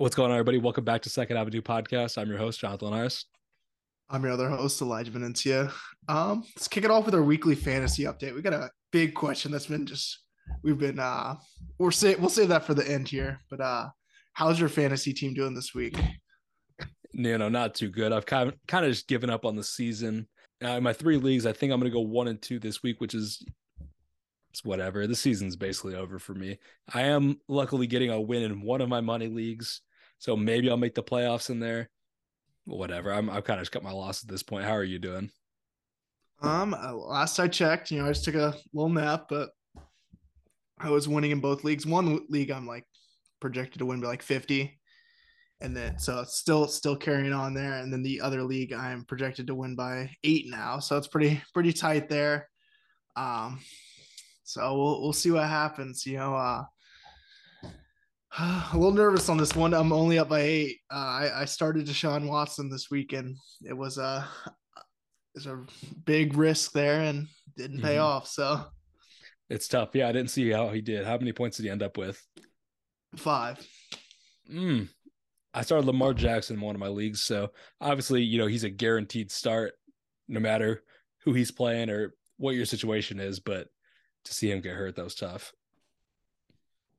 What's going on, everybody? Welcome back to Second Avenue Podcast. I'm your host, Jonathon Linares. I'm your other host, Elijah Venencia. Um, let's kick it off with our weekly fantasy update. We got a big question that's been just we've been uh we're say we'll save that for the end here. But uh how's your fantasy team doing this week? You know, not too good. I've kind of kind of just given up on the season. Uh, in my three leagues, I think I'm gonna go one and two this week, which is it's whatever. The season's basically over for me. I am luckily getting a win in one of my money leagues. So maybe I'll make the playoffs in there. Whatever. I'm I've kind of just got my loss at this point. How are you doing? Um, uh, last I checked, you know, I just took a little nap, but I was winning in both leagues. One league I'm like projected to win by like 50. And then so it's still still carrying on there. And then the other league I'm projected to win by eight now. So it's pretty pretty tight there. Um so we'll we'll see what happens. You know, uh a little nervous on this one. I'm only up by eight. Uh, I, I started Deshaun Watson this weekend. It was a it's a big risk there and didn't pay mm-hmm. off. So it's tough. Yeah, I didn't see how he did. How many points did he end up with? Five. Mm. I started Lamar Jackson in one of my leagues, so obviously, you know, he's a guaranteed start no matter who he's playing or what your situation is. But to see him get hurt, that was tough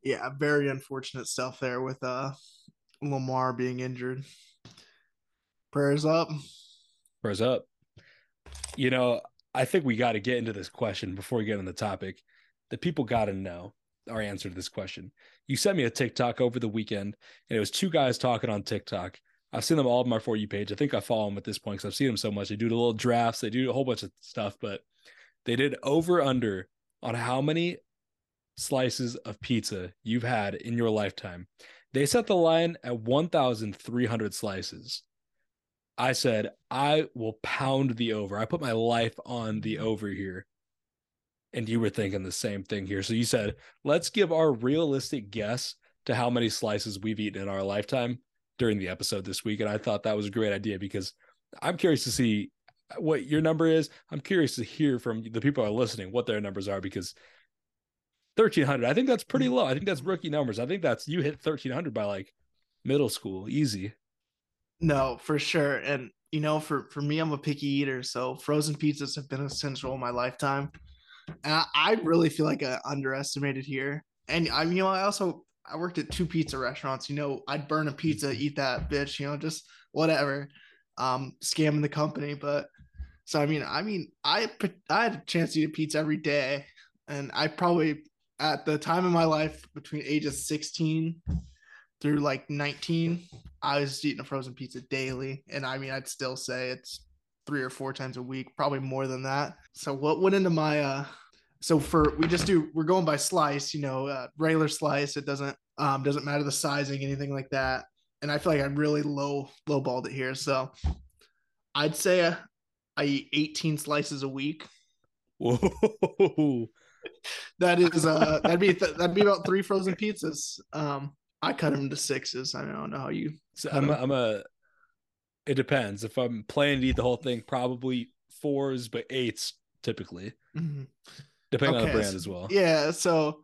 yeah, very unfortunate stuff there with uh Lamar being injured. Prayers up. Prayers up. You know, I think we got to get into this question before we get on the topic. The people got to know our answer to this question. You sent me a TikTok over the weekend, and it was two guys talking on TikTok. I've seen them all on my For You page. I think I follow them at this point because I've seen them so much. They do the little drafts, they do a whole bunch of stuff, but they did over under on how many slices of pizza you've had in your lifetime. They set the line at 1,300 slices. I said, I will pound the over. I put my life on the mm-hmm. over here. And you were thinking the same thing here. So you said, let's give our realistic guess to how many slices we've eaten in our lifetime during the episode this week. And I thought that was a great idea because I'm curious to see what your number is. I'm curious to hear from the people who are listening what their numbers are because 1300. I think that's pretty low. I think that's rookie numbers. I think that's you hit 1300 by like middle school, easy. No, for sure. And you know, for for me, I'm a picky eater, so frozen pizzas have been essential in my lifetime. And I, I really feel like I underestimated here. And I mean, you know, I also I worked at two pizza restaurants. You know, I'd burn a pizza, eat that bitch. You know, just whatever, um, scamming the company. But so I mean, I mean, I I had a chance to eat a pizza every day, and I probably at the time in my life between ages 16 through like 19 i was eating a frozen pizza daily. And i mean i'd still say it's three or four times a week probably more than that. So what went into my uh so for we just do we're going by slice you know uh, regular slice. It doesn't um doesn't matter the sizing anything like that. And i feel like i'm really low low balled it here. So i'd say uh, i eat 18 slices a week. Whoa that is uh that'd be th- that'd be about three frozen pizzas. Um, I cut them to sixes. I don't know how you. So I'm a, I'm a. It depends. If I'm planning to eat the whole thing, probably fours, but eights typically, mm-hmm. depending okay, on the brand so, as well. Yeah. So,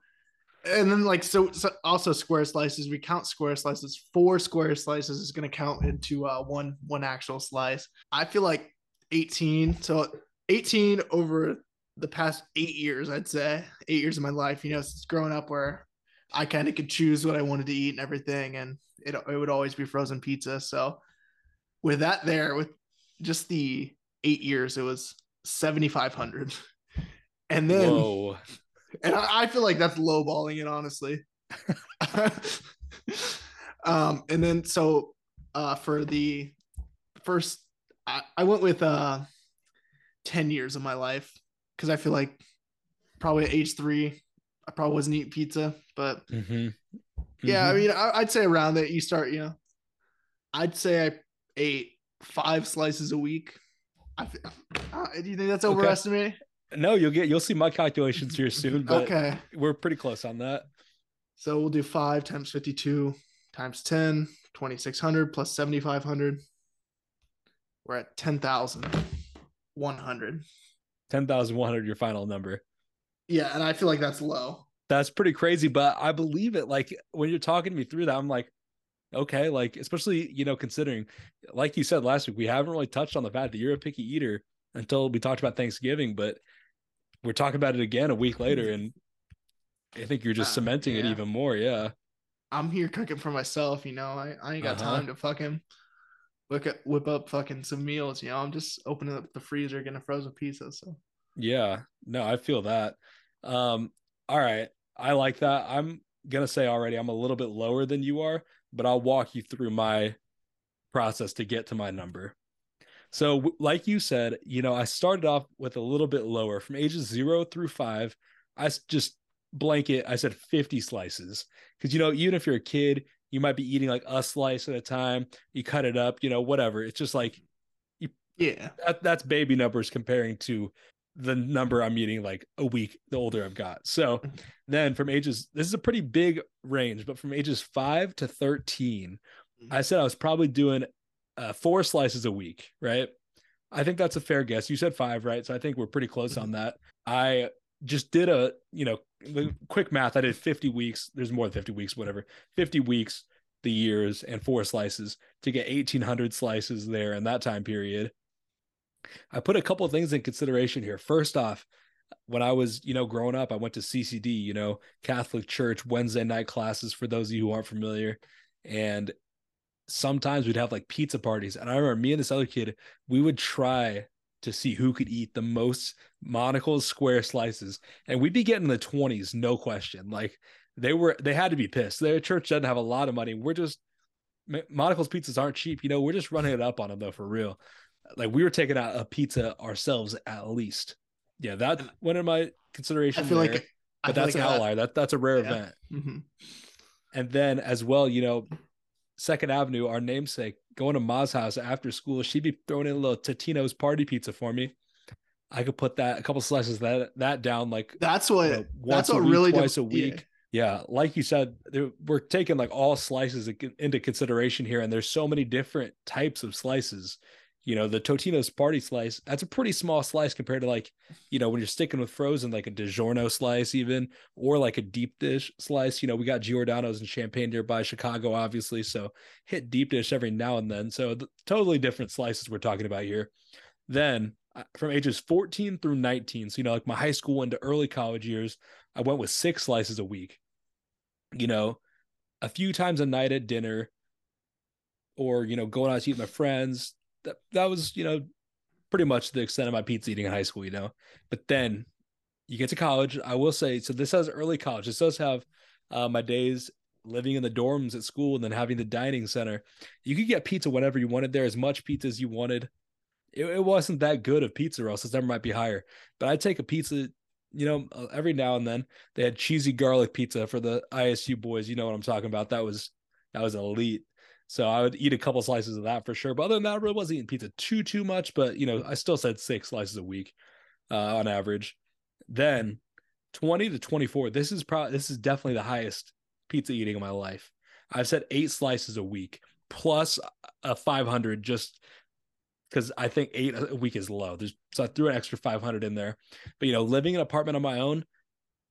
and then like so, so, also square slices. We count square slices. Four square slices is going to count into uh, one one actual slice. I feel like 18. So 18 over the past eight years, I'd say eight years of my life, you know, since growing up where I kind of could choose what I wanted to eat and everything. And it, it would always be frozen pizza. So with that there, with just the eight years, it was 7,500. And then, Whoa. and I, I feel like that's lowballing it, honestly. um, and then, so uh, for the first, I, I went with uh, 10 years of my life because I feel like probably at age three, I probably wasn't eating pizza, but mm-hmm. Mm-hmm. yeah, I mean, I, would say around that you start, you know, I'd say I ate five slices a week. I, uh, do you think that's overestimating? Okay. No, you'll get you'll see my calculations here soon. But okay, we're pretty close on that. So we'll do five times fifty-two times 10, 2600 plus 7500. We're at 10,100. 10,100 your final number. Yeah, and I feel like that's low. That's pretty crazy, but I believe it. Like when you're talking to me through that, I'm like, okay, like especially you know considering, like you said last week, we haven't really touched on the fact that you're a picky eater until we talked about Thanksgiving, but we're talking about it again a week later, and I think you're just uh, cementing yeah. it even more. Yeah, I'm here cooking for myself. You know, I, I ain't got uh-huh. time to fucking look at whip up fucking some meals. You know, I'm just opening up the freezer, getting a frozen pizza. So yeah, no, I feel that. Um, all right, I like that. I'm gonna say already, I'm a little bit lower than you are, but I'll walk you through my process to get to my number. So, like you said, you know, I started off with a little bit lower from ages zero through five. I just blanket, I said 50 slices. Because, you know, even if you're a kid, you might be eating like a slice at a time. You cut it up, you know, whatever. It's just like, you, yeah, that, that's baby numbers comparing to the number I'm eating like a week the older I've got. So mm-hmm. then from ages, this is a pretty big range, but from ages five to 13, mm-hmm. I said I was probably doing uh, four slices a week, right? I think that's a fair guess. You said five, right? So I think we're pretty close on mm-hmm. that. I just did a, you know, the quick math. I did 50 weeks. There's more than 50 weeks, whatever. 50 weeks, the years, and four slices to get 1,800 slices there in that time period. I put a couple of things in consideration here. First off, when I was, you know, growing up, I went to CCD, you know, Catholic Church Wednesday night classes for those of you who aren't familiar. And sometimes we'd have like pizza parties. And I remember me and this other kid, we would try to see who could eat the most Monical's square slices. And we'd be getting the 20s, no question. Like they were, they had to be pissed. Their church doesn't have a lot of money. We're just, Monical's pizzas aren't cheap. You know, we're just running it up on them though, for real. Like we were taking out a pizza ourselves at least. Yeah, that one of my considerations. I feel there, like, but that's like an outlier. That that's a rare yeah. event. Mm-hmm. And then as well, you know, Second Avenue, our namesake, going to Ma's house after school, she'd be throwing in a little Totino's party pizza for me. I could put that a couple slices that that down like that's what you know, that's what week, really twice a week. Yeah. yeah. like you said, we're taking like all slices into consideration here, and there's so many different types of slices you know the totino's party slice that's a pretty small slice compared to like you know when you're sticking with frozen like a DiGiorno slice even or like a deep dish slice. You know we got giordano's and Champaign nearby chicago obviously so hit deep dish every now and then. So the, totally different slices we're talking about here. Then uh, from ages 14 through 19 so you know like my high school into early college years i went with six slices a week. You know a few times a night at dinner or you know going out to eat with my friends that that was you know pretty much the extent of my pizza eating in high school. You know, but then you get to college. I will say so. This has early college. This does have uh, my days living in the dorms at school and then having the dining center. You could get pizza whenever you wanted there, as much pizza as you wanted. It, it wasn't that good of pizza, or else its number might be higher. But I'd take a pizza you know, uh, every now and then they had cheesy garlic pizza for the ISU boys. You know what I'm talking about? That was that was elite. So I would eat a couple slices of that for sure. But other than that, I really wasn't eating pizza too too much. But you know, I still said six slices a week uh, on average. Then 20 to 24. This is probably this is definitely the highest pizza eating in my life. I've said eight slices a week plus a 500 just because I think eight a week is low. There's so I threw an extra 500 in there. But you know, living in an apartment on my own,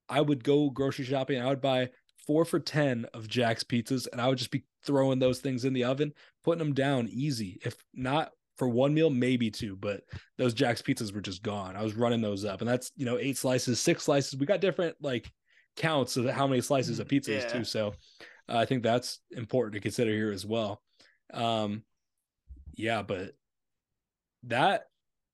I would go grocery shopping. I would buy four for 10 of Jack's pizzas, and I would just be throwing those things in the oven, putting them down easy. If not for one meal, maybe two, but those Jack's pizzas were just gone. I was running those up, and that's, you know, eight slices, six slices. We got different like counts of how many slices of pizza yeah. is too. So uh, I think that's important to consider here as well. Um, yeah, but that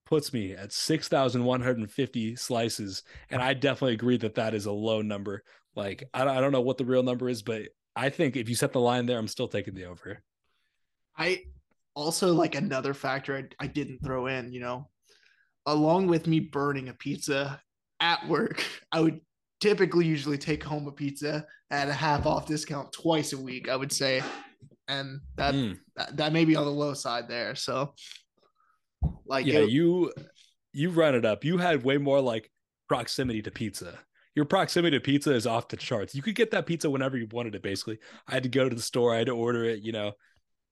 puts me at 6,150 slices. And I definitely agree that that is a low number. Like I don't, I don't know what the real number is, but I think if you set the line there, I'm still taking the over. I also like another factor I, I didn't throw in, you know, along with me burning a pizza at work, I would typically usually take home a pizza at a half off discount twice a week, I would say. And that, mm. that, that may be on the low side there. So like yeah, it, you you run it up. You had way more like proximity to pizza your proximity to pizza is off the charts. You could get that pizza whenever you wanted it. Basically, I had to go to the store, I had to order it. You know,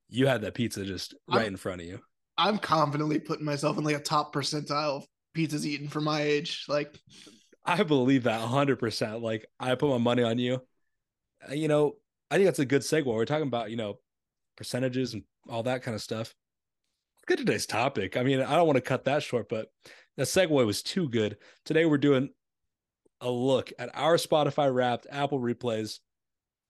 you had that pizza just right I'm, in front of you. I'm confidently putting myself in like a top percentile of pizzas eaten for my age. Like, I believe that 100. percent Like, I put my money on you. Uh, you know, I think that's a good segue. We're talking about you know percentages and all that kind of stuff. At today's topic. I mean, I don't want to cut that short, but the segue was too good. Today we're doing a look at our Spotify wrapped Apple replays,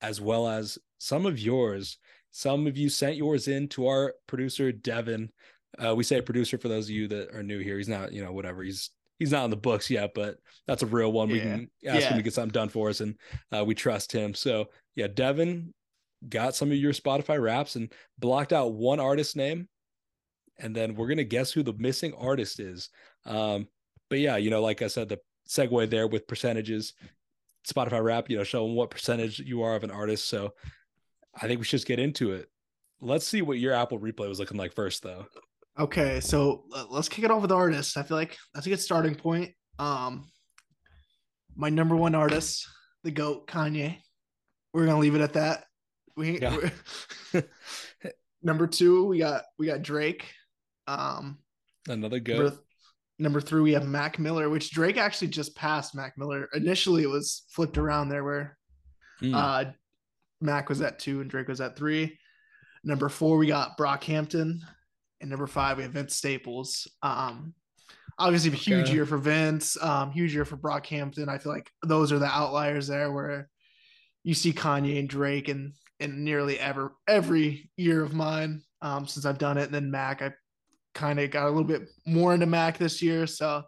as well as some of yours. Some of you sent yours in to our producer, Devin. Uh, we say producer for those of you that are new here. He's not, you know, whatever. He's he's not in the books yet, but that's a real one. Yeah. We can ask yeah. him to get something done for us, and uh, we trust him. So yeah, Devin got some of your Spotify wraps and blocked out one artist name, and then we're gonna guess who the missing artist is. Um, but yeah, you know, like I said, the segue there with percentages, Spotify wrap, you know, showing what percentage you are of an artist. So I think we should just get into it. Let's see what your Apple replay was looking like first, though. Okay, so let's kick it off with artists. I feel like that's a good starting point. Um, my number one artist, the goat Kanye. We're gonna leave it at that. We yeah. number two, we got we got Drake. Um, another goat. Number, three, we have Mac Miller, which Drake actually just passed Mac Miller. Initially, it was flipped around there where mm. uh, Mac was at two and Drake was at three. Number four, we got Brockhampton. And number five, we have Vince Staples. Um, obviously, a huge okay. year for Vince, um, huge year for Brockhampton. I feel like those are the outliers there where you see Kanye and Drake and and nearly ever every year of mine um, since I've done it. And then Mac, I kind of got a little bit more into Mac this year. So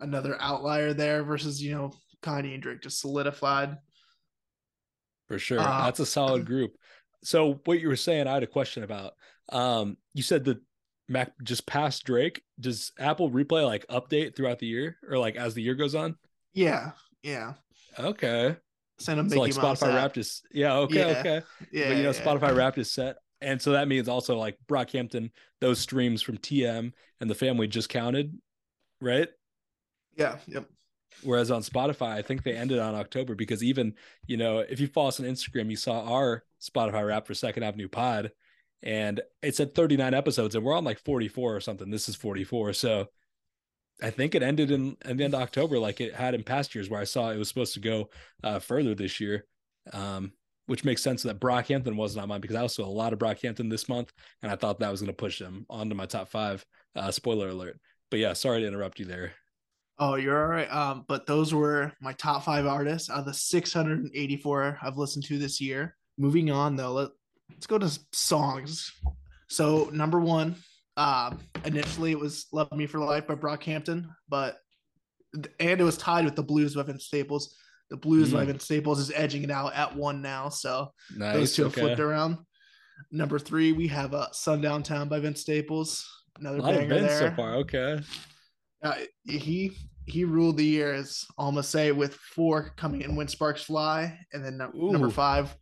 another outlier there versus, you know, Kanye and Drake just solidified. For sure. Uh, That's a solid group. So what you were saying, I had a question about. Um, you said that Mac just passed Drake. Does Apple replay like update throughout the year or like as the year goes on? Yeah. Yeah. Okay. Send them so like Spotify Wrapped is yeah, okay, yeah. okay. Yeah. But you know, yeah. Spotify Wrapped is set. And so that means also like Brockhampton, those streams from TM and the family just counted, right? Yeah. Yep. Whereas on Spotify, I think they ended on October because even, you know, if you follow us on Instagram, you saw our Spotify wrap for Second Avenue Pod and it said 39 episodes and we're on like 44 or something this is 44 so i think it ended in, in the end of october like it had in past years where i saw it was supposed to go uh, further this year um, which makes sense that brockhampton wasn't on mine because i also a lot of brockhampton this month and i thought that was going to push them onto my top five uh, spoiler alert but yeah sorry to interrupt you there Oh, you're all right. Um, but those were my top five artists out of the 684 I've listened to this year. Moving on though, let, let's go to songs. So number one, uh, initially it was "Love Me for Life" by Brockhampton, but and it was tied with the Blues by Vince Staples. The Blues mm. by Vince Staples is edging it out at one now, so nice, those two okay. have flipped around. Number three, we have uh, "Sundown Town" by Vince Staples. Another banger there so far. Okay, uh, he he ruled the year, as almost say, with four coming in when sparks fly, and then no, number five,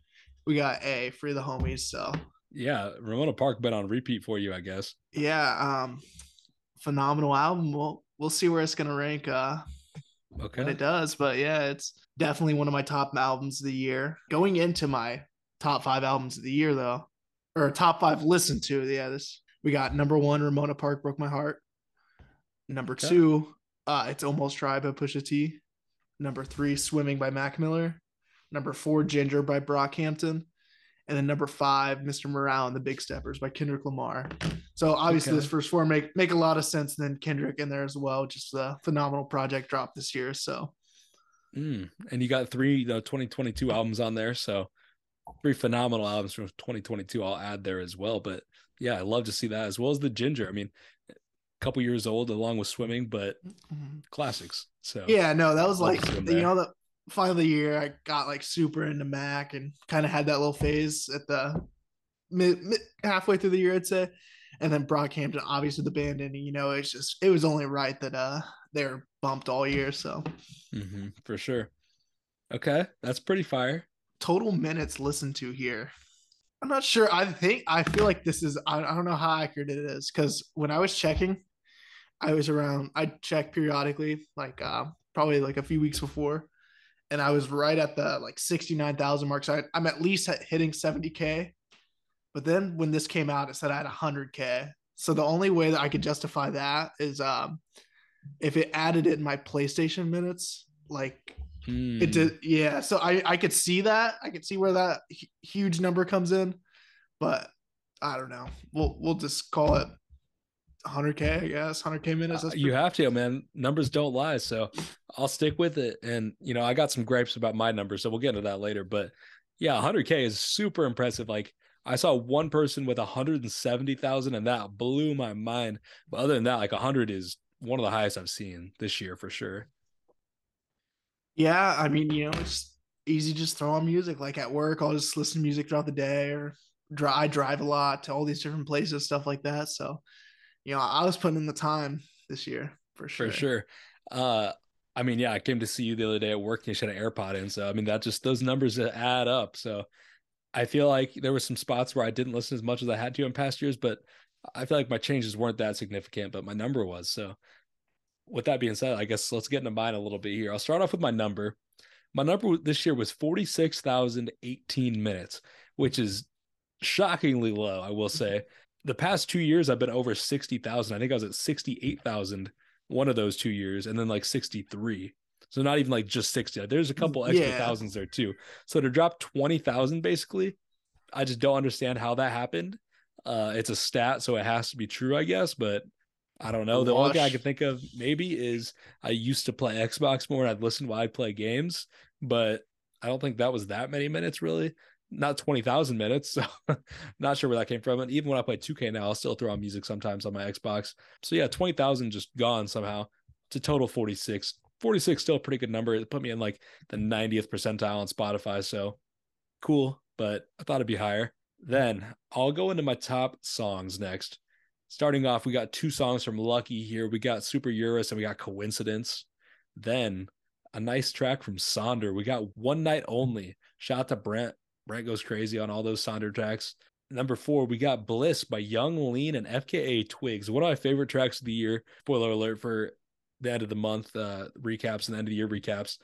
we got A, free the homies. So yeah, Ramona Park been on repeat for you, I guess. Yeah, um, phenomenal album. We'll we'll see where it's gonna rank. Uh, okay, when it does, but yeah, it's definitely one of my top albums of the year. Going into my top five albums of the year, though, or top five listened to. Yeah, this we got number one, Ramona Park broke my heart. Number okay. two, uh, it's almost Dry by Pusha T. Number three, Swimming by Mac Miller. Number four, Ginger by Brockhampton. And then number five, Mr. Morale and the Big Steppers by Kendrick Lamar. So obviously, okay. this first four make make a lot of sense. And then Kendrick in there as well, just a phenomenal project drop this year. So, mm. and you got three you know, 2022 albums on there. So, three phenomenal albums from 2022. I'll add there as well. But yeah, I love to see that as well as the Ginger. I mean, a couple years old along with swimming, but mm-hmm. classics. So yeah, no, that was like you know the final the year, I got like super into Mac and kind of had that little phase at the mid, mid, halfway through the year, I'd say. And then Brockhampton, obviously the band, and you know, it's just it was only right that uh they were bumped all year. So mm-hmm, for sure. Okay, that's pretty fire. Total minutes listened to here. I'm not sure. I think I feel like this is I, I don't know how accurate it is because when I was checking, I was around. I checked periodically, like uh, probably like a few weeks before, and I was right at the like 69,000 mark. So I, am at least hitting 70K. But then when this came out, it said I had 100K. So the only way that I could justify that is um, if it added it in my PlayStation minutes, like hmm. it did. Yeah. So I, I could see that. I could see where that huge number comes in. But I don't know. We'll we'll just call it 100k, I guess. 100k minutes. Uh, you have to, man. Numbers don't lie, so I'll stick with it. And you know, I got some gripes about my numbers, so we'll get into that later. But yeah, 100k is super impressive. Like I saw one person with 170,000, and that blew my mind. But other than that, like 100 is one of the highest I've seen this year for sure. Yeah, I mean, you know, it's easy just throw on music. Like at work, I'll just listen to music throughout the day, or drive. I drive a lot to all these different places, stuff like that. So, you know, I was putting in the time this year for sure. For sure. Uh, I mean, yeah, I came to see you the other day at work and you had an AirPod in. So, I mean, that just those numbers add up. So, I feel like there were some spots where I didn't listen as much as I had to in past years, but I feel like my changes weren't that significant, but my number was. So, with that being said, I guess let's get into mine a little bit here. I'll start off with my number. My number this year was 46,018 minutes, which is shockingly low, I will say. The past two years, I've been over 60,000. I think I was at 68,000 one of those two years, and then like 63. So not even like just 60. There's a couple extra yeah. thousands there too. So to drop 20,000 basically, I just don't understand how that happened. Uh, it's a stat, so it has to be true, I guess. But I don't know. The only thing I can think of maybe is I used to play Xbox more and I'd listen while I'd play games, but I don't think that was that many minutes really. Not 20,000 minutes. So not sure where that came from. And even when I play 2K now, I'll still throw on music sometimes on my Xbox. So yeah, 20,000 just gone somehow to total 46. 46 still a pretty good number. It put me in like the 90th percentile on Spotify. So cool, but I thought it'd be higher. Then I'll go into my top songs next. Starting off, we got two songs from Lucki here. We got Super Urus and we got Coincidence. Then a nice track from Sonder. We got One Night Only. Shout out to Brent. Brent goes crazy on all those Sonder tracks. Number four, we got Bliss by Yung Lean and FKA Twigs. One of my favorite tracks of the year. Spoiler alert for the end of the month uh, recaps and the end of the year recaps.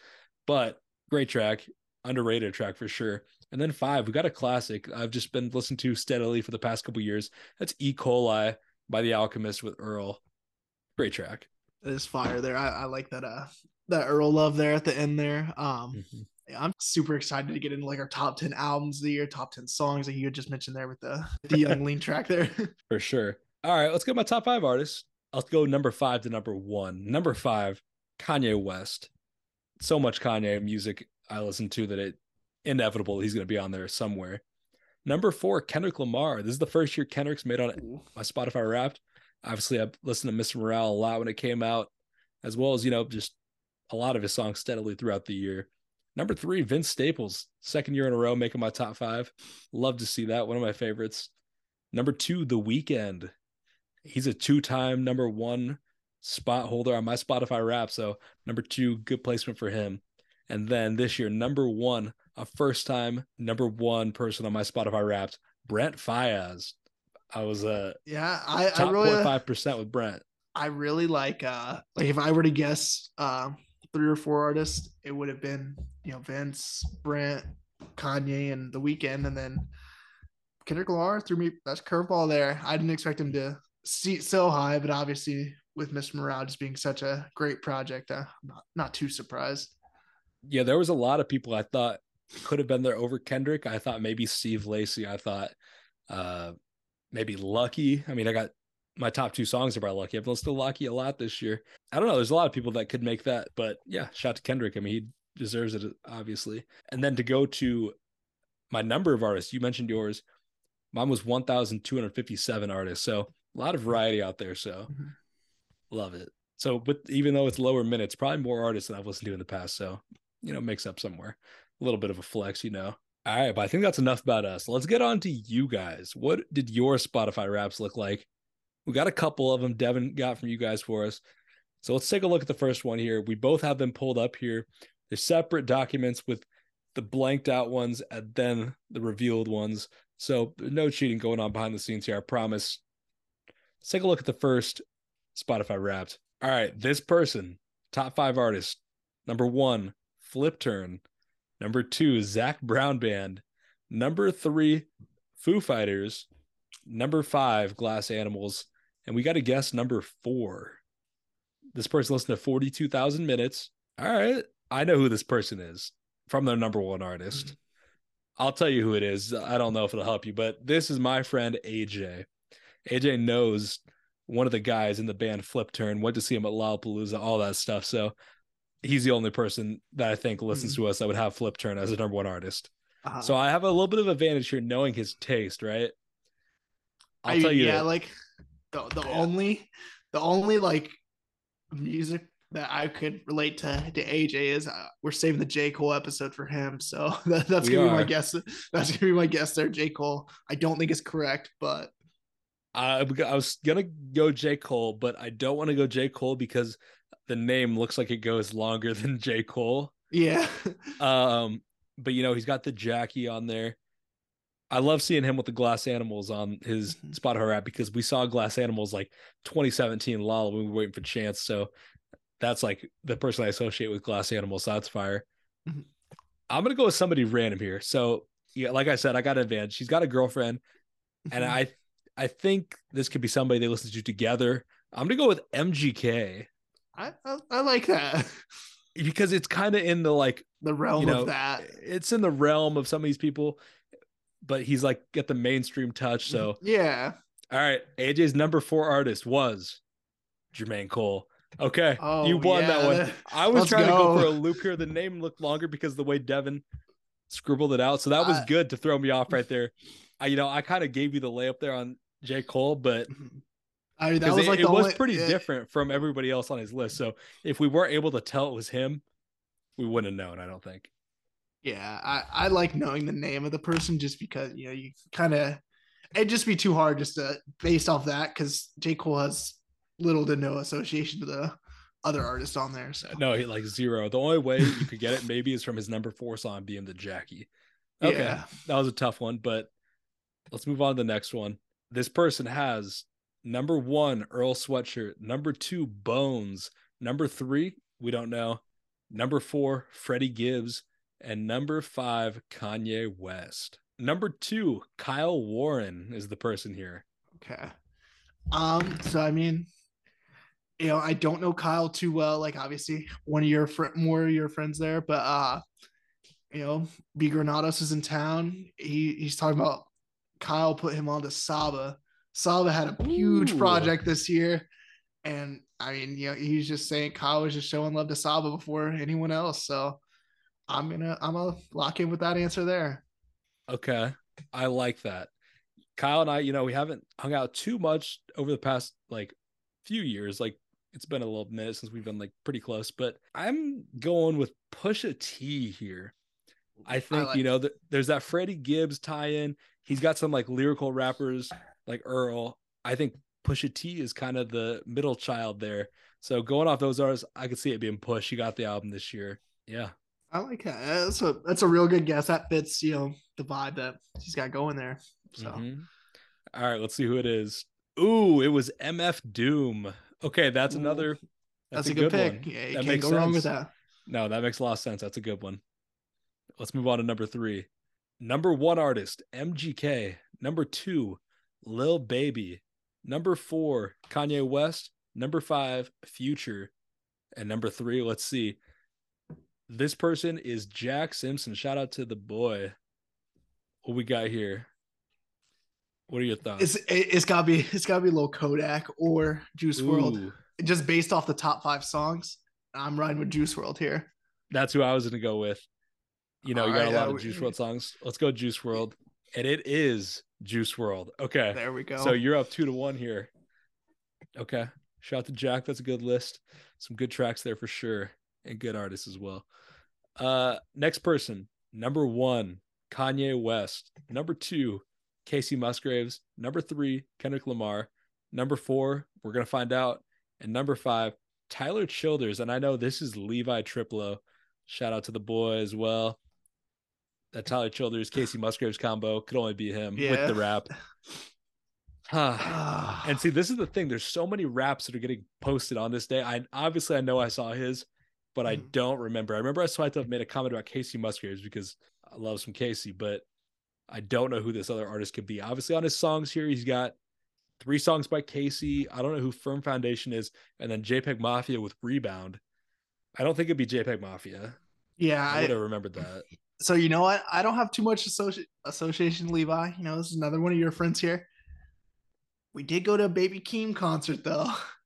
But great track, underrated track for sure. And then five, we got a classic I've just been listening to steadily for the past couple years. That's E. coli by The Alchemist with Earl. Great track. It is fire there. I, I like that uh that Earl love there at the end there. Um mm-hmm. I'm super excited to get into like our top 10 albums of the year, top 10 songs like you had just mentioned there with the the Yung Lean track there. For sure. All right, let's get my top five artists. I'll go number five to number one. Number five, Kanye West. So much Kanye music I listen to that it inevitable he's going to be on there somewhere. Number four, Kendrick Lamar. This is the first year Kendrick's made on Ooh. my Spotify Wrapped. Obviously, I've listened to Mr. Morale a lot when it came out, as well as you know just a lot of his songs steadily throughout the year. Number three, Vince Staples, second year in a row making my top five. Love to see that. One of my favorites. Number two, The Weeknd. He's a two-time number one spot holder on my Spotify Wrap. So number two, good placement for him. And then this year, number one, a first time number one person on my Spotify Wrapped, Brent Faiyaz. I was a uh, yeah, I top I really five percent with Brent. I really like uh like if I were to guess uh three or four artists, it would have been you know Vince, Brent, Kanye, and The Weeknd, and then Kendrick Lamar threw me that's curveball there. I didn't expect him to see so high, but obviously with Mr. Just being such a great project, uh, I'm not, not too surprised. Yeah, there was a lot of people I thought could have been there over Kendrick. I thought maybe Steve Lacy. I thought uh, maybe Lucki. I mean, I got my top two songs are by Lucki. I've listened to Lucki a lot this year. I don't know. There's a lot of people that could make that, but yeah, shout to Kendrick. I mean, he deserves it, obviously. And then to go to my number of artists, you mentioned yours. Mine was 1,257 artists. So a lot of variety out there. So mm-hmm. love it. So, but even though it's lower minutes, probably more artists than I've listened to in the past. So, you know, makes up somewhere. A little bit of a flex, you know. All right, but I think that's enough about us. Let's get on to you guys. What did your Spotify wraps look like? We got a couple of them Devin got from you guys for us. So let's take a look at the first one here. We both have them pulled up here. They're separate documents with the blanked out ones and then the revealed ones. So no cheating going on behind the scenes here, I promise. Let's take a look at the first Spotify wrapped. All right, this person, top five artists. Number one, Flipturn. Number two, Zac Brown Band. Number three, Foo Fighters. Number five, Glass Animals. And we got to guess number four. This person listened to 42,000 minutes. All right. I know who this person is from their number one artist. Mm-hmm. I'll tell you who it is. I don't know if it'll help you, but this is my friend AJ. AJ knows one of the guys in the band Flipturn, went to see him at Lollapalooza, all that stuff. So he's the only person that I think listens Mm-hmm. to us that would have Flipturn as a number one artist. Uh, So I have a little bit of advantage here knowing his taste, right? I'll I- tell you. yeah, that- like the the Yeah. only the only like music that I could relate to to AJ is uh, we're saving the J Cole episode for him, so that, that's We gonna be my are. guess. That's gonna be my guess there, J Cole. I don't think it's correct, but I, I was gonna go J. Cole, but I don't want to go J. Cole because the name looks like it goes longer than J. Cole. yeah, Um, but you know, he's got the Jackie on there. I love seeing him with the glass animals on his Mhm. Spotify rap because we saw glass animals like 2017 Lala when we were waiting for Chance. So that's like the person I associate with glass animals. So that's fire. Mhm. I'm gonna go with somebody random here. So yeah, like I said, I got an advantage. She's got a girlfriend, and Mhm. I I think this could be somebody they listen to together. I'm gonna go with MGK I, I I like that. because it's kind of in the like The realm you know of that. it's in the realm of some of these people, but he's like got the mainstream touch. So mm-hmm. yeah. all right, AJ's number four artist was Jermaine Cole. Okay, Oh, you won that one. I was let's trying to go go. for a loop here. The name looked longer because the way Devin scribbled it out. So that was I- good to throw me off right there. I, you know, I kind of gave you the layup there on J. Cole, but I mean, that was it, like it was only- pretty yeah, different from everybody else on his list. So if we weren't able to tell it was him, we wouldn't have known. I don't think. Yeah, I, I like knowing the name of the person just because you know you kind of it'd just be too hard just to based off that because J Cole has little to no association to the other artists on there. So No, he like zero. The only way you could get it maybe is from his number four song being the Jackie. Okay. yeah, That was a tough one, but let's move on to the next one. This person has number one, Earl Sweatshirt, number two, Bones, number three, we don't know, number four, Freddie Gibbs, and number five, Kanye West. Number two, Kyle Warren is the person here. okay. Um, so I mean, you know, I don't know Kyle too well. Like obviously, one of your fr- more of your friends there, but uh, you know, B Granados is in town. He he's talking about Kyle put him on to Saba. Saba had a huge Ooh. project this year. And I mean, you know, he's just saying Kyle was just showing love to Saba before anyone else. So I'm gonna I'm gonna lock in with that answer there. Okay. I like that. Kyle and I, you know, we haven't hung out too much over the past like few years. Like it's been a little minute since we've been like pretty close, but I'm going with Pusha T here. I think, like- you know, th- there's that Freddie Gibbs tie in. He's got some like lyrical rappers like Earl. I think Pusha T is kind of the middle child there. So going off those artists, I could see it being Push. He got the album this year. Yeah. I like that. That's a that's a real good guess. That fits, you know, the vibe that he's got going there. So Mhm. All right, let's see who it is. Ooh, it was MF Doom. Okay, that's Ooh, another. that's, a good, pick. one. Yeah, you That can't makes go wrong with that. No, that makes a lot of sense. That's a good one. Let's move on to number three. Number one artist, MGK. Number two, Lil Baby. Number four, Kanye West. Number five, Future. And number three, let's see. This person is Jack Simpson. Shout out to the boy. What we got here? What are your thoughts? It's it, it's gotta be it's gotta be Lil Kodak or Juice WRLD. Just based off the top five songs. I'm riding with Juice WRLD here. that's who I was gonna go with. You know, you got Alright, a lot uh, of we- Juice WRLD songs. Let's go Juice WRLD. And it is Juice WRLD. Okay. There we go. So you're up two to one here. Okay. Shout out to Jack. That's a good list. Some good tracks there for sure. And good artists as well. Uh next person, number one, Kanye West. Number two, Kacey Musgraves. Number three, Kendrick Lamar. Number four, we're gonna find out. And number five, Tyler Childers. And I know this is Levi Triplo. Shout out to the boy as well. That Tyler Childers, Kacey Musgraves combo could only be him with the rap. And see, this is the thing. There's so many raps that are getting posted on this day. I obviously I know I saw his, but I Mhm. don't remember. I remember I swiped up made a comment about Kacey Musgraves because I love some Kacey, but I don't know who this other artist could be. Obviously, on his songs here, he's got three songs by Casey. I don't know who Firm Foundation is, and then JPEG Mafia with Rebound. I don't think it'd be JPEG Mafia. yeah, I would have remembered that. So you know what? I don't have too much associ- association, Levi. You know, this is another one of your friends here. We did go to a Baby Keem concert though.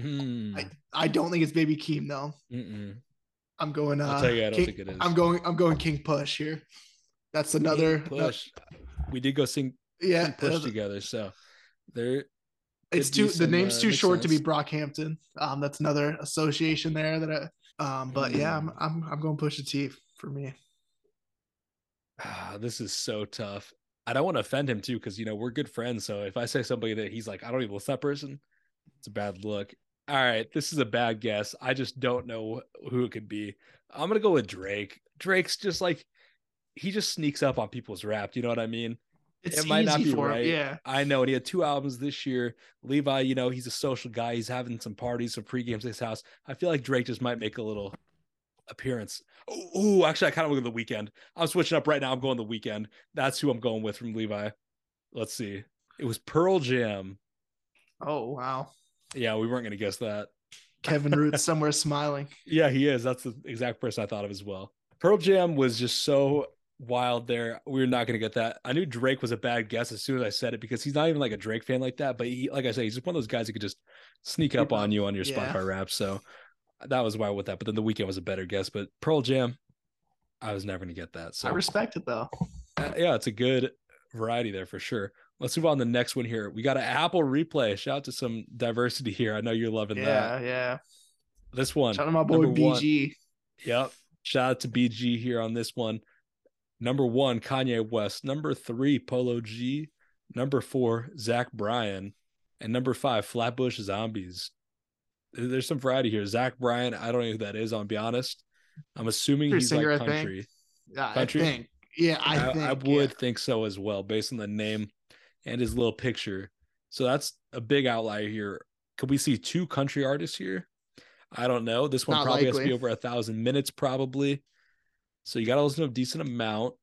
Hmm. I, I don't think it's Baby Keem though. Mm-mm. I'm going. Uh, I'll tell you, I don't King- think it is. I'm going. I'm going King Push here. That's another King push. We did go sing yeah, King push uh, together, so there. it's too be the name's uh, too short to be sense. Brockhampton. Um, that's another association there that I. Um, but yeah, I'm Hmm. I'm I'm going Push the T for me. Ah, this is so tough. I don't want to offend him too, because you know we're good friends. So if I say somebody that he's like, I don't even to that person, it's a bad look. All right, this is a bad guess. I just don't know who it could be. I'm gonna go with Drake. Drake's just like he just sneaks up on people's rap. You know what I mean? It's It might not be right. him. Yeah, I know, and he had two albums this year. Levi, you know, he's a social guy. He's having some parties, some pre games at his house. I feel like Drake just might make a little appearance. Oh, actually, I kind of to go the Weeknd. I'm switching up right now. I'm going the Weeknd. That's who I'm going with from Levi. Let's see. It was Pearl Jam. Oh wow, Yeah, we weren't going to guess that. Kevin Root somewhere smiling. Yeah, he is. That's the exact person I thought of as well. Pearl Jam was just so wild there. We are not going to get that. I knew Drake was a bad guess as soon as I said it because he's not even like a Drake fan like that. But he, like I say, he's just one of those guys who could just sneak up on you on your Yeah. Spotify rap. So that was wild with that. But then the Weeknd was a better guess. But Pearl Jam, I was never going to get that. So I respect it though. uh, yeah, it's a good variety there for sure. Let's move on to the next one here. We got an Apple replay. Shout out to some diversity here. I know you're loving that. Yeah, yeah. This one. Shout out to my boy number one. BG. Yep. Shout out to BG here on this one. Number one, Kanye West. Number three, Polo G. Number four, Zach Bryan. And number five, Flatbush Zombies. There's some variety here. Zach Bryan, I don't know who that is, I'll be honest. I'm assuming Country he's singer, like I think. country. Yeah, Country? I think. Yeah, I, I, think. I yeah. would think so as well, based on the name and his little picture. So that's a big outlier here. Could we see two country artists here? I don't know. This one Not probably has to be over a thousand minutes, probably. So you got to listen to a decent amount.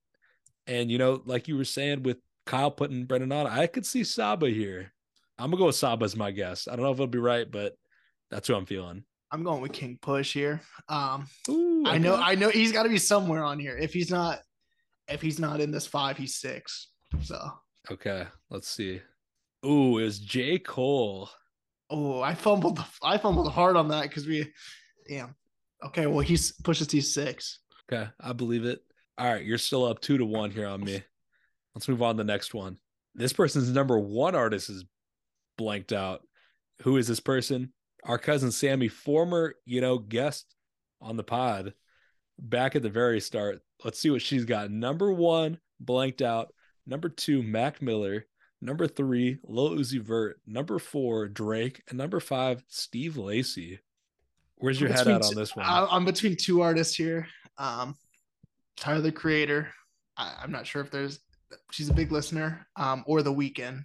And you know, like you were saying with Kyle putting Brendan on, I could see Saba here. I'm gonna go with Saba as my guess. I don't know if it'll be right, but that's who I'm feeling. I'm going with King Push here. Um, Ooh, I know. I know he's got to be somewhere on here. If he's not, if he's not in this five, he's six. So, Okay, let's see. Ooh, it was J. Cole. oh, I fumbled. The, I fumbled hard on that because we, damn. Okay, well he's pushes T six. Okay, I believe it. All right, you're still up two to one here on me. Let's move on to the next one. This person's number one artist is blanked out. Who is this person? Our cousin Sammy, former, you know, guest on the pod back at the very start. Let's see what she's got. Number one, blanked out. Number two, Mac Miller. Number three, Lil Uzi Vert. Number four, Drake. And number five, Steve Lacy. Where's your head at on this one? I, I'm between two artists here. Um, Tyler the Creator. I, I'm not sure if there's. She's a big listener. Um, or the Weeknd.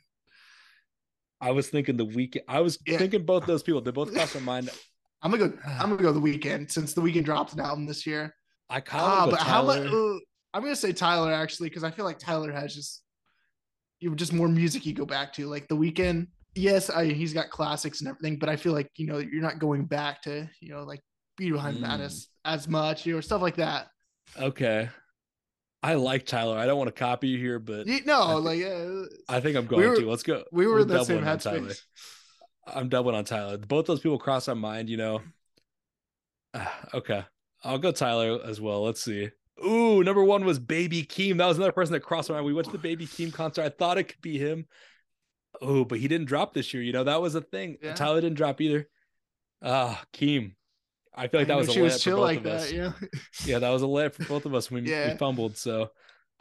I was thinking the Weeknd. I was Yeah. thinking both those people. They both crossed my mind. I'm gonna go. I'm gonna go the Weeknd since the Weeknd dropped an album this year. I kind Ah, of but but how much? I'm gonna say Tyler actually because I feel like Tyler has just you just more music you go back to. Like the Weeknd, yes, I, he's got classics and everything, but I feel like you know you're not going back to you know like Be Behind Mm. Madness as much, you know, stuff like that. Okay, I like Tyler. I don't want to copy you here, but You, no, I thi- like uh, I think I'm going were- to. Let's go. we were We're in the same doubling on Tyler. headspace. I'm doubling on Tyler. Both those people cross my mind. You know. Okay, I'll go Tyler as well. Let's see. Ooh, number one was Baby Keem. That was another person that crossed my mind. We went to the Baby Keem concert. I thought it could be him. Oh, but he didn't drop this year. You know that was a thing. Yeah. Tyler didn't drop either. Ah, Keem. I feel like that I was a she was chill like that. us. Yeah, Yeah, that was a layup for both of us we, Yeah. we fumbled. So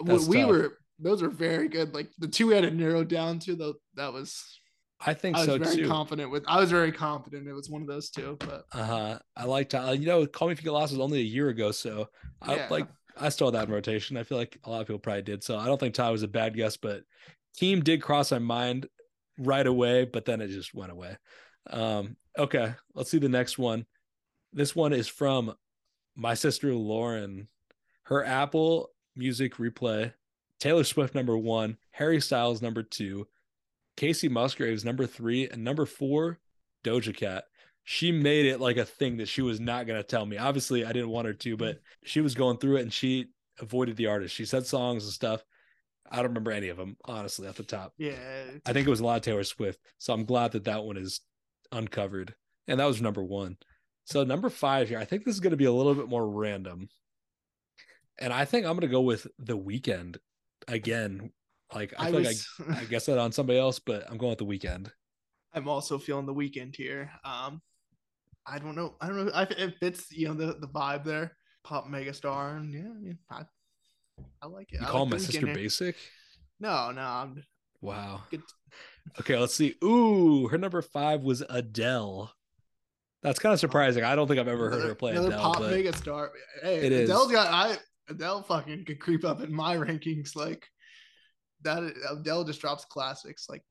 we, we tough. were. Those are very good. Like the two we had to narrow down to. Though that was. I think I was so very too. confident with. I was very confident it was one of those two. But Uh huh. I like Tyler. You know, Call Me If You Get Lost was only a year ago, so I like I had that in rotation. I feel like a lot of people probably did. So I don't think Tyler was a bad guess, but Keem did cross my mind right away, but then it just went away. Um, okay, let's see the next one. This one is from my sister Lauren. Her Apple Music replay. Taylor Swift number one, Harry Styles number two, Kacey Musgraves number three, and number four, Doja Cat. She made it like a thing that she was not going to tell me. Obviously, I didn't want her to, but she was going through it and she avoided the artist. She said songs and stuff. I don't remember any of them, honestly, at the top. Yeah. I think it was a lot of Taylor Swift. So I'm glad that that one is uncovered. And that was number one. So number five here, I think this is going to be a little bit more random. And I think I'm going to go with The Weeknd again. Like I, I feel was, like I, I guess that on somebody else, but I'm going with The Weeknd. I'm also feeling the Weeknd here. Um, I don't know. I don't know. I, it fits, you know, the, the vibe there. Pop megastar. And yeah, I, mean, I, I like it. You I call like a sister basic? No, no. I'm Wow. good. Okay, let's see. Ooh, her number five was Adele. That's kind of surprising. I don't think I've ever heard her play another Adele. pop but megastar. Hey, It is. Adele's got I Adele fucking could creep up in my rankings like that. Adele just drops classics like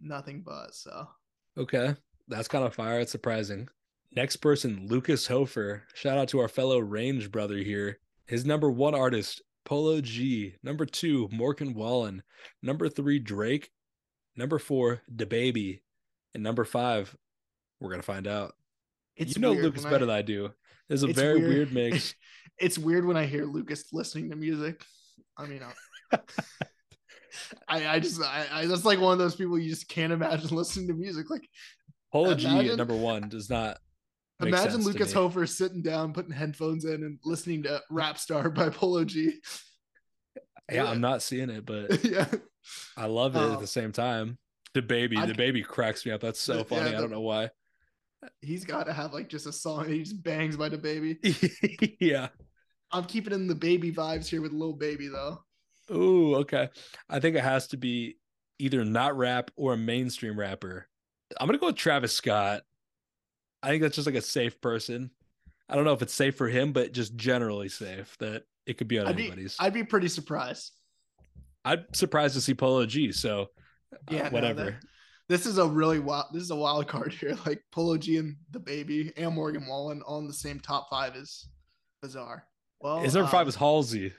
nothing but. So Okay, that's kind of fire. It's surprising. Next person, Lucas Hofer. Shout out to our fellow Range brother here. His number one artist, Polo G. Number two, Morgan Wallen. Number three, Drake. Number four, DaBaby. And number five, we're gonna find out. it's you know weird Lucas better I- than I do. It's a it's very weird, mix. it's weird when I hear Lucas listening to music. I mean, I, uh, I, I just, I, I, that's like one of those people you just can't imagine listening to music. Like, Polo G at number one does not. Imagine Lucas. Hofer sitting down, putting headphones in, and listening to "Rap Star" by Polo G. Yeah, I'm not seeing it, but yeah, I love it at Um, the same time. DaBaby, I'd- DaBaby cracks me up. That's so Yeah, funny. I don't know why. he's got to have like just a song. He just bangs by DaBaby. yeah. I'm keeping in DaBaby vibes here with Lil Baby though. Ooh, okay. I think it has to be either not rap or a mainstream rapper. I'm gonna go with Travis Scott. I think that's just like a safe person. I don't know if it's safe for him, but just generally safe that it could be on I'd be, anybody's. I'd be pretty surprised. I'm surprised to see Polo G. So uh, Yeah, no, whatever. that- This is a really wild. This is a wild card here. Like Polo G and DaBaby and Morgan Wallen on the same top five is bizarre. Well, His number five um, is Halsey.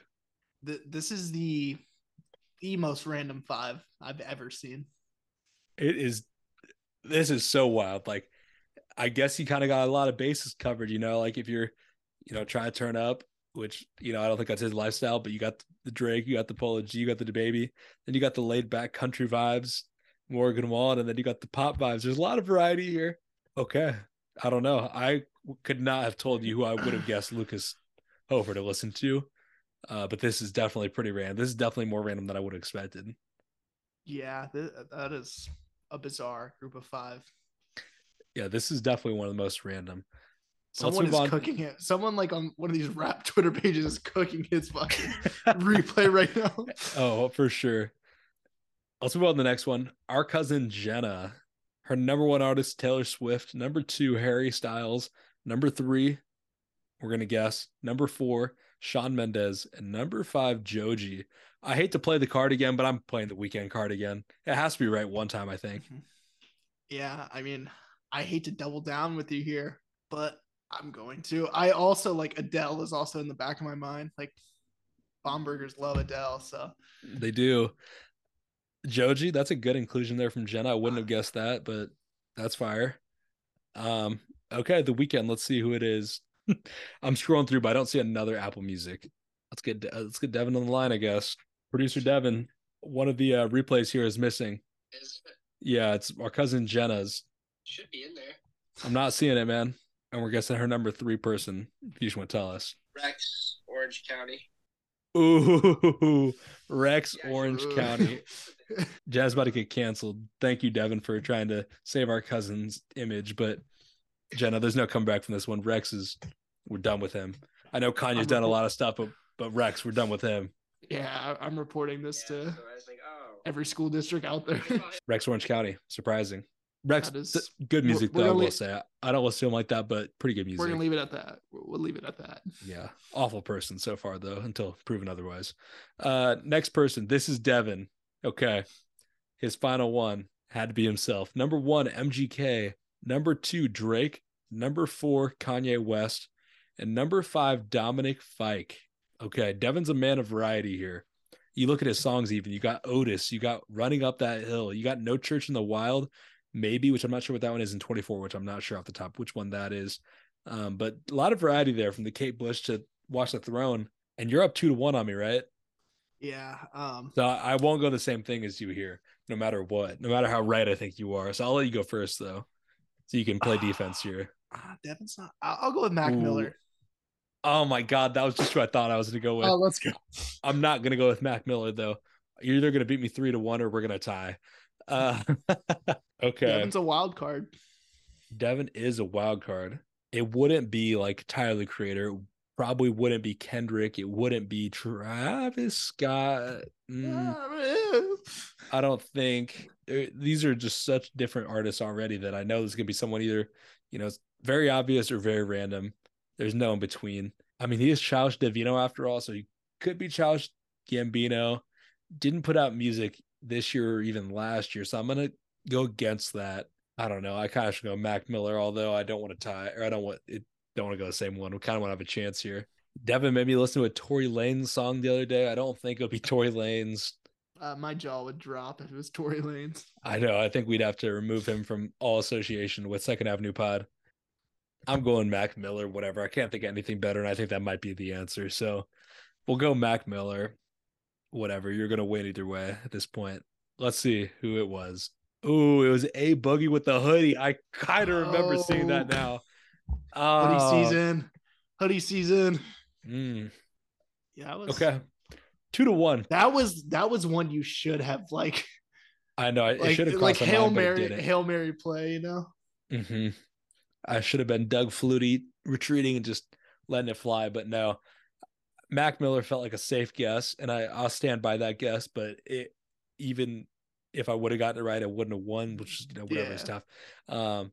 th- this is the the most random five I've ever seen. It is. This is so wild. Like, I guess you kind of got a lot of bases covered. You know, like if you're, you know, trying to turn up, which you know I don't think that's his lifestyle, but you got the Drake, you got the Polo G, you got DaBaby, then you got the laid back country vibes, Morgan Wallen, and then you got the pop vibes. There's a lot of variety here. Okay, I don't know. I could not have told you who I would have guessed Lucas Hofer to listen to. Uh, but this is definitely pretty random. This is definitely more random than I would have expected. Yeah, th- that is a bizarre group of five. Yeah, this is definitely one of the most random. Someone is on. cooking it. Someone like on one of these rap Twitter pages is cooking his fucking replay right now. Oh, for sure. Let's move on to the next one. Our cousin Jenna. Her number one artist, Taylor Swift. Number two, Harry Styles. Number three, we're going to guess. Number four, Shawn Mendes. And number five, Joji. I hate to play the card again, but I'm playing the Weeknd card again. It has to be right one time, I think. Yeah, I mean, I hate to double down with you here, but I'm going to. I also like Adele is also in the back of my mind. Like Bombergers love Adele, so They do. Joji, that's a good inclusion there from Jenna. I wouldn't have guessed that, but that's fire. Um, okay, the Weeknd. Let's see who it is. I'm scrolling through, but I don't see another Apple Music. Let's get uh, let's get Devin on the line, I guess. Producer Devin, one of the uh, replays here is missing. Is it? Yeah, it's our cousin Jenna's. Should be in there. I'm not seeing it, man. And we're guessing her number three person. If you just want to tell us. Rex, Orange County. Ooh, Rex, Yeah, Orange Ooh. County. Jazz about to get canceled. Thank you, Devin, for trying to save our cousin's image. But Jenna, there's no comeback from this one. Rex is we're done with him. I know Kanye's I'm done a lot of stuff, but but Rex, we're done with him. yeah, I- I'm reporting this Yeah, to so like, oh. every school district out there. Rex Orange County. Surprising. Rex, is- th- good music though. I will say I don't listen to him like that, but pretty good music. We're gonna leave it at that. We'll we'll leave it at that. Yeah, awful person so far though, until proven otherwise. Uh, next person. This is Devin. Okay, his final one had to be himself. Number one, MGK. Number two, Drake. Number four, Kanye West, and number five, Dominic Fike. Okay, Devin's a man of variety here. You look at his songs, even you got Otis, you got Running Up That Hill, you got No Church in the Wild, maybe, which I'm not sure what that one is in 24, which I'm not sure off the top which one that is. Um, but a lot of variety there from the Kate Bush to Watch the Throne. And you're up two to one on me, right? Yeah. Um. So I won't go the same thing as you here, no matter what, no matter how right I think you are. So I'll let you go first though, so you can play defense here. ah, Devin's not. I'll, I'll go with Mac Ooh. Miller. Oh my god, that was just who I thought I was gonna go with. Oh, let's go. I'm not gonna go with Mac Miller though. You're either gonna beat me three to one or we're gonna tie. Uh, okay, Devin's a wild card. Devin is a wild card. It wouldn't be like Tyler the Creator. Probably wouldn't be Kendrick. It wouldn't be Travis Scott. Mm, I don't think Uh, these are just such different artists already that I know there's gonna be someone either, you know, it's very obvious or very random. There's no in between. I mean, he is Childish Davino after all, so he could be Childish Gambino. Didn't put out music this year or even last year, so I'm gonna go against that. I don't know. I kind of should go Mac Miller, although I don't want to tie or I don't want it. Don't want to go the same one. We kind of want to have a chance here. Devin made me listen to a Tory Lanez song the other day. I don't think it'll be Tory Lanez. Uh, my jaw would drop if it was Tory Lanez. I know. I think we'd have to remove him from all association with Second Avenue Pod. I'm going Mac Miller, whatever. I can't think of anything better, and I think that might be the answer. So we'll go Mac Miller. Whatever. You're gonna win either way at this point. Let's see who it was. Ooh, it was A Boogie wit da Hoodie. I kind of remember seeing that Oh. now. Hoodie Oh, season. Hoodie season. mm, Yeah, it was, okay. Two to one. That was that was one you should have like I know. It like should have like hail mary hail mary play. You know. hmm I should have been Doug Flutie retreating and just letting it fly, but no. Mac Miller felt like a safe guess, and I, I'll stand by that guess. But it, even if I would have gotten it right, I wouldn't have won, which is you know whatever is tough. Um,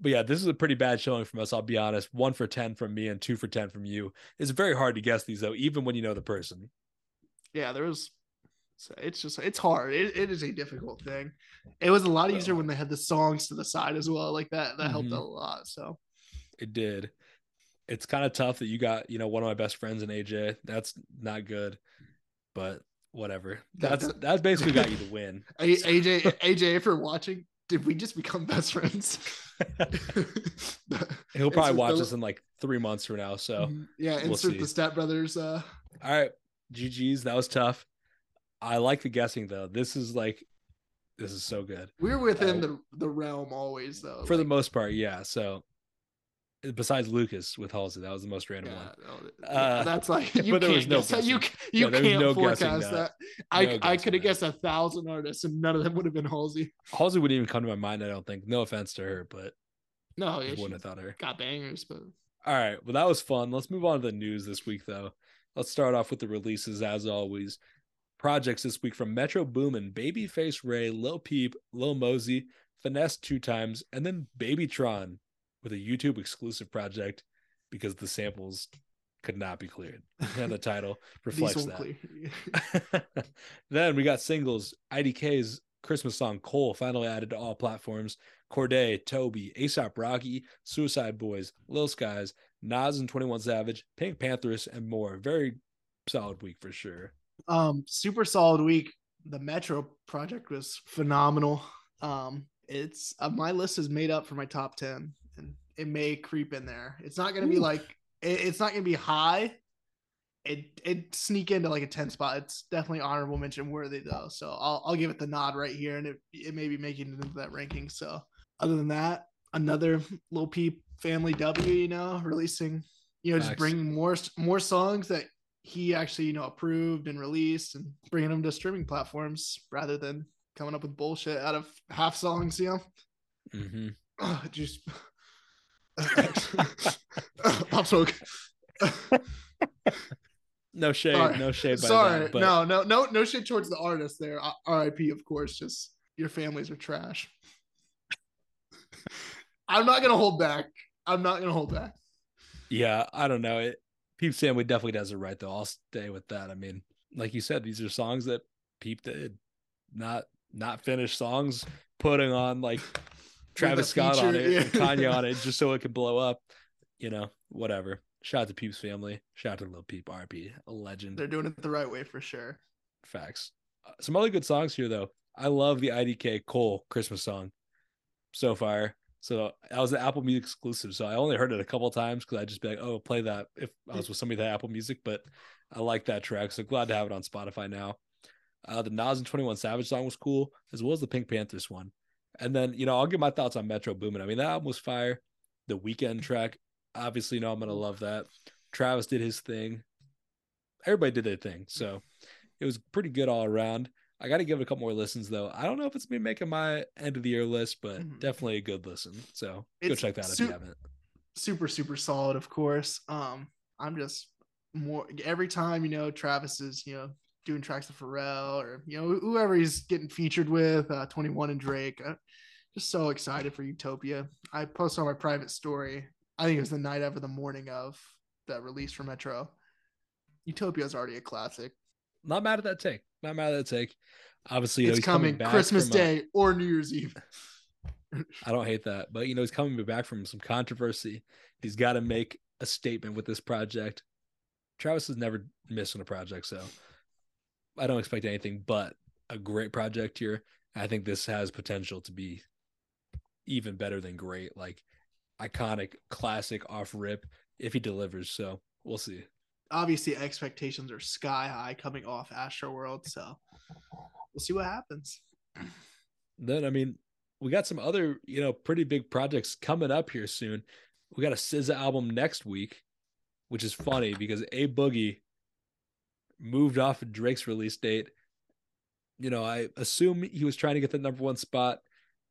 but yeah, this is a pretty bad showing from us. I'll be honest. One for ten from me and two for ten from you. It's very hard to guess these though, even when you know the person. Yeah, there was. It's just it's hard. It, it is a difficult thing. It was a lot easier when they had the songs to the side as well. Like that that helped Mhm. out a lot. So It did. It's kind of tough that you got, you know, one of my best friends in AJ. That's not good, but whatever. That's that's basically got you the win. AJ AJ, if you're watching, did we just become best friends? He'll probably watch the- this in like three months from now. So, Mhm. yeah, we'll insert see. the Step Brothers. Uh, all right, GG's. That was tough. I like the guessing though. This is like, this is so good we're within Uh, the the realm always though. for the most part. Yeah. So, besides Lucas with Halsey, that was the most random yeah, one. no, Uh, that's like but you there was can't no. You you Yeah, can't no forecast that. that. I No I could have guessed a thousand artists and none of them would have been Halsey. Halsey wouldn't even come to my mind. I don't think. No offense to her, but No, yeah, wouldn't have thought her. got bangers, but All right. Well, that was fun. Let's move on to the news this week, though. Let's start off with the releases, as always. Projects this week from Metro Boomin, Babyface Ray, Lil Peep, Lil Mosey, Finesse2tymes, and then Babytron with a YouTube exclusive project because the samples could not be cleared. And the title reflects that. then we got singles IDK's Christmas song Cole finally added to all platforms. Cordae, Toby, ASAP Rocky, Suicide Boys, Lil Skies, Nas and 21 Savage, Pink Panthers, and more. Very solid week for sure. um super solid week the metro project was phenomenal um it's uh, my list is made up for my top 10 and it may creep in there. It's not going to be like it, it's not going to be high. It it sneak into like a 10 spot. It's definitely honorable mention worthy though. So i'll, I'll give it the nod right here and it, it may be making it into that ranking. So other than that another Lil Peep family w you know releasing you know just Facts. bringing more more songs that he actually you know approved and released and bringing them to streaming platforms rather than coming up with bullshit out of half songs you know? Hmm Ugh, just pop smoke No shade, Sorry. no shade by sorry that. But no no no no shit towards the artist there uh, rip of course just your families are trash i'm not gonna hold back i'm not gonna hold back yeah, I don't know. It Peep Family definitely does it right though. I'll stay with that. I mean, like you said, these are songs that Peep did, not not finished songs, putting on like Travis Scott on it yeah. and Kanye on it just so it could blow up. You know, whatever. Shout out to Peep's family. Shout out to Lil Peep, RP, a legend. they're doing it the right way for sure Facts. Uh, Some other good songs here though. I love the IDK Cole Christmas song. So fire. So that was an Apple Music exclusive. So I only heard it a couple times because I'd just be like, oh, play that if I was with somebody that Apple Music. But I like that track. So glad to have it on Spotify now. Uh, the Nas and 21 Savage song was cool, as well as the Pink Panthers one. And then, you know, I'll give my thoughts on Metro Boomin. I mean, that album was fire. The Weeknd track, obviously, you know, I'm going to love that. Travis did his thing. Everybody did their thing. So it was pretty good all around. I got to give it a couple more listens, though. I don't know if it's me making my end of the year list, but Mhm. definitely a good listen. So go check that out if you haven't. super super solid of course um i'm just more every time you know travis is you know doing tracks with pharrell or you know whoever he's getting featured with uh 21 and drake uh, just so excited for utopia i posted on my private story i think it was the night of or the morning of that release for metro utopia is already a classic Not mad at that take. Not mad at that take. Obviously, you know, it's coming back christmas day or new year's eve I don't hate that, but you know, he's coming back from some controversy. He's got to make a statement with this project. Travis has never missed on a project, so I don't expect anything but a great project here. I think this has potential to be even better than great, like iconic, classic off rip if he delivers. So we'll see. obviously expectations are sky high coming off Astroworld so we'll see what happens Then, I mean, we got some other, you know, pretty big projects coming up here soon. We got a SZA album next week, which is funny because A Boogie moved off of Drake's release date. You know, I assume he was trying to get the number one spot,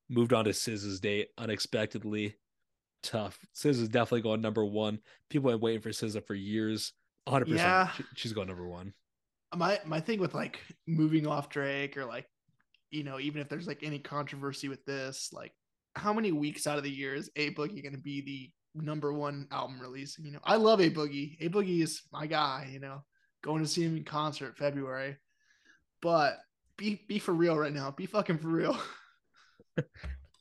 moved on to SZA's date unexpectedly. Tough. SZA's definitely going number one. People have been waiting for SZA for years. 100%. Yeah. she's going number one. my my thing with like moving off Drake or like you know even if there's like any controversy with this like how many weeks out of the year is A Boogie going to be the number one album release you know I love A Boogie A Boogie is my guy you know going to see him in concert February but be be for real right now be fucking for real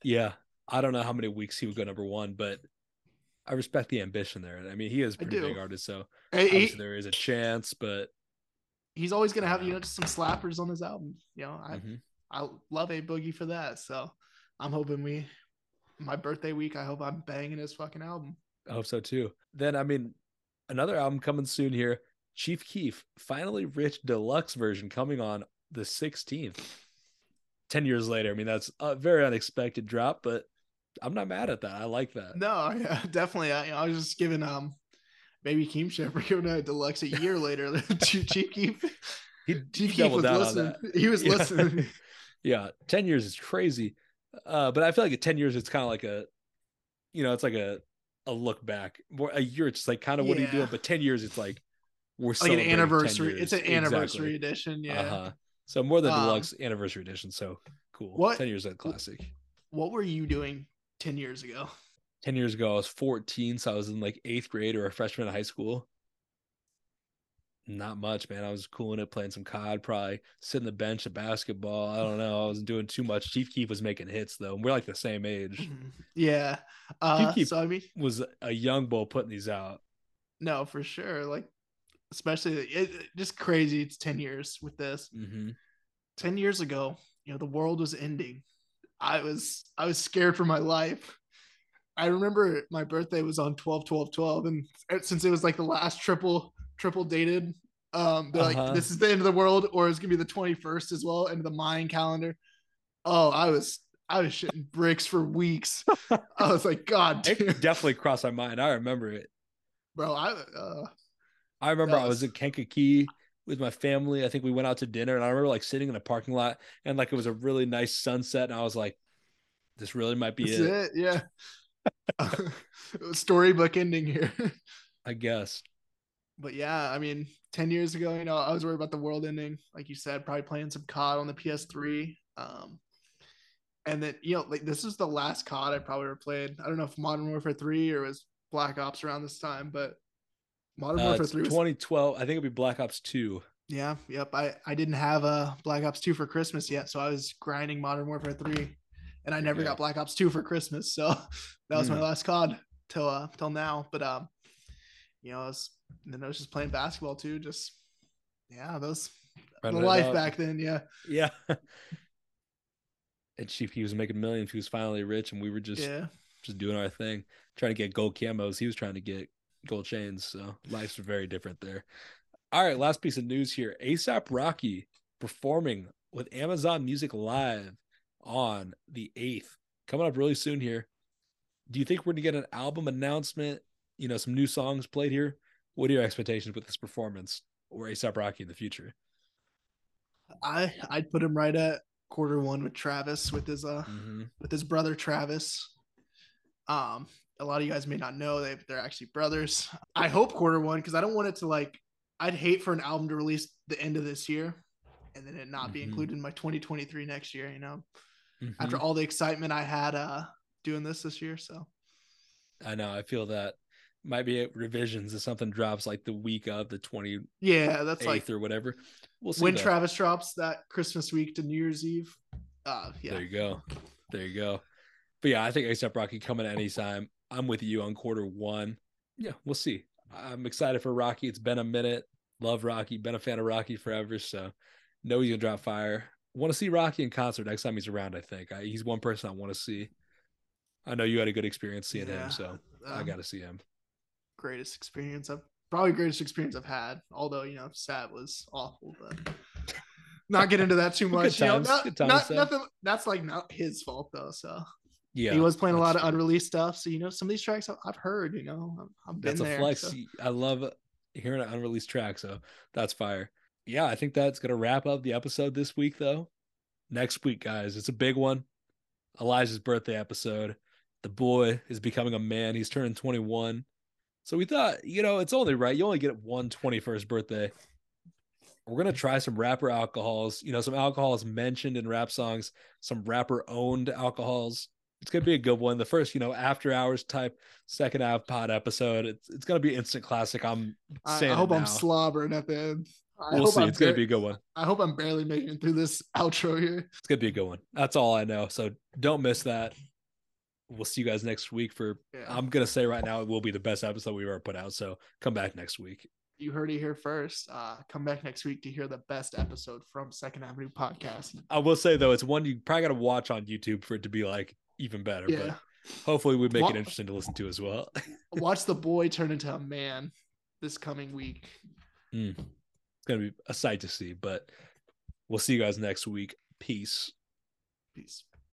Yeah, I don't know how many weeks he would go number one, but I respect the ambition there. I mean, he is a pretty big artist, so he- there is a chance. But he's always going to have you know just some slappers on his album you know I mhm. I love A Boogie for that so I'm hoping we my birthday week I hope I'm banging his fucking album I hope so too. Then, I mean, another album coming soon here. Chief Keef, finally rich deluxe version coming on the 16th. 10 years later. I mean, that's a very unexpected drop, but I'm not mad at that. I like that. No, yeah, definitely. I, I was just giving um Baby Keem for giving a deluxe a year later. Chief Chief Keef, He, Chief Keef was listening. He was Yeah. listening. yeah 10 years is crazy uh but i feel like at 10 years it's kind of like a you know it's like a a look back more a year it's like kind of what are you doing but 10 years it's like we're like an anniversary. It's an anniversary Exactly. edition. Yeah. uh-huh so more than Um, deluxe anniversary edition so cool what- 10 years of classic What were you doing ten years ago? 10 years ago i was 14 so i was in like eighth grade or a freshman in high school not much man i was cooling it playing some cod probably sitting the bench at basketball i don't know i wasn't doing too much chief keef was making hits though And we're like the same age. Yeah. Uh, Keef- so I mean, was a young bull putting these out. no, for sure. Like, especially it, it- just crazy. It's ten years with this. Mm-hmm. 10 years ago you know the world was ending i was i was scared for my life i remember my birthday was on 12 12 12 and since it was like the last triple triple dated um they're Uh-huh. like this is the end of the world or it's gonna be the 21st as well end of the mayan calendar oh i was i was shitting bricks for weeks i was like god It definitely crossed my mind. I remember it. bro i uh I remember That I was was- in Kankakee with my family. I think we went out to dinner, and I remember like sitting in a parking lot, and like it was a really nice sunset, and I was like, "This really might be it." it yeah storybook ending here I guess. but yeah, I mean, 10 years ago, you know, I was worried about the world ending. Like you said, probably playing some COD on the PS3. Um, and then, you know, like this is the last COD I probably ever played. I don't know if Modern Warfare 3 or was Black Ops around this time, but Modern Uh, Warfare it's 3 was 2012. I think it'd be Black Ops 2. yeah, yep. I, I didn't have a Black Ops 2 for Christmas yet, so I was grinding Modern Warfare 3. And I never Yeah. got Black Ops 2 for Christmas. So that was my Mm. last COD till uh till now. But um, you know, I was then I was just playing basketball too. Just yeah, those the life up. back then. Yeah, Yeah. and Chief, he was making millions. He was finally rich, and we were just yeah. just doing our thing, trying to get gold camos. He was trying to get gold chains. So life's very different there. All right, last piece of news here. ASAP Rocky performing with Amazon Music Live on the 8th. Coming up really soon here. Do you think we're going to get an album announcement? You know, some new songs played here? What are your expectations with this performance or ASAP Rocky in the future? I I'd put him right at quarter one with Travis with his uh Mm-hmm. with his brother Travis. Um, a lot of you guys may not know they they're actually brothers. I hope quarter one because I don't want it to like. I'd hate for an album to release the end of this year, and then it not be Mhm. included in my 2023 next year. You know, Mm-hmm. after all the excitement I had uh doing this this year. So I know. I feel that might be revisions if something drops like the week of the 28th yeah, that's like or whatever. We'll see. when. Travis drops that Christmas week to New Year's Eve. Uh, yeah, There you go. There you go. But yeah, I think ASAP Rocky coming at any time. I'm with you on quarter one. Yeah, we'll see. I'm excited for Rocky. It's been a minute. Love Rocky. Been a fan of Rocky forever. So know he's gonna drop fire. Want to see Rocky in concert next time he's around. I think I, he's one person I want to see. I know you had a good experience seeing Yeah. him, so I Um, got to see him. greatest experience I've probably greatest experience I've had. Although you know, sad was awful, but not get into that too much. You know, not, times, not- nothing. That's like not his fault though. So Yeah, he was playing a lot of unreleased stuff. So you know, some of these tracks I've- heard. You know, I'm- I've been That's a there. flex. so- I love hearing an unreleased track, so that's fire. Yeah, I think that's gonna wrap up the episode this week, though. Next week, guys, it's a big one. Elijah's birthday episode. The boy is becoming a man. He's turning 21. So we thought, you know, it's only right. You only get one 21st birthday. We're gonna try some rapper alcohols. You know, some alcohols mentioned in rap songs, some rapper owned alcohols. It's gonna be a good one. The first, you know, after hours type second half pod episode. It's it's gonna be instant classic. I'm I, saying I hope I'm slobbering at the end. I We'll see. I'm It's gonna be a good one. I hope I'm barely making it through this outro here. It's gonna be a good one. That's all I know. So don't miss that. We'll see you guys next week for Yeah. I'm gonna say right now it will be the best episode we've ever put out. So come back next week. you heard it here first. Uh, come back next week to hear the best episode from Second Avenue Podcast. I will say though, it's one you probably gotta watch on YouTube for it to be like even better. Yeah. But hopefully we make Wa- it interesting to listen to as well. Watch the boy turn into a man this coming week. Mm. It's gonna be a sight to see, but we'll see you guys next week. Peace. Peace.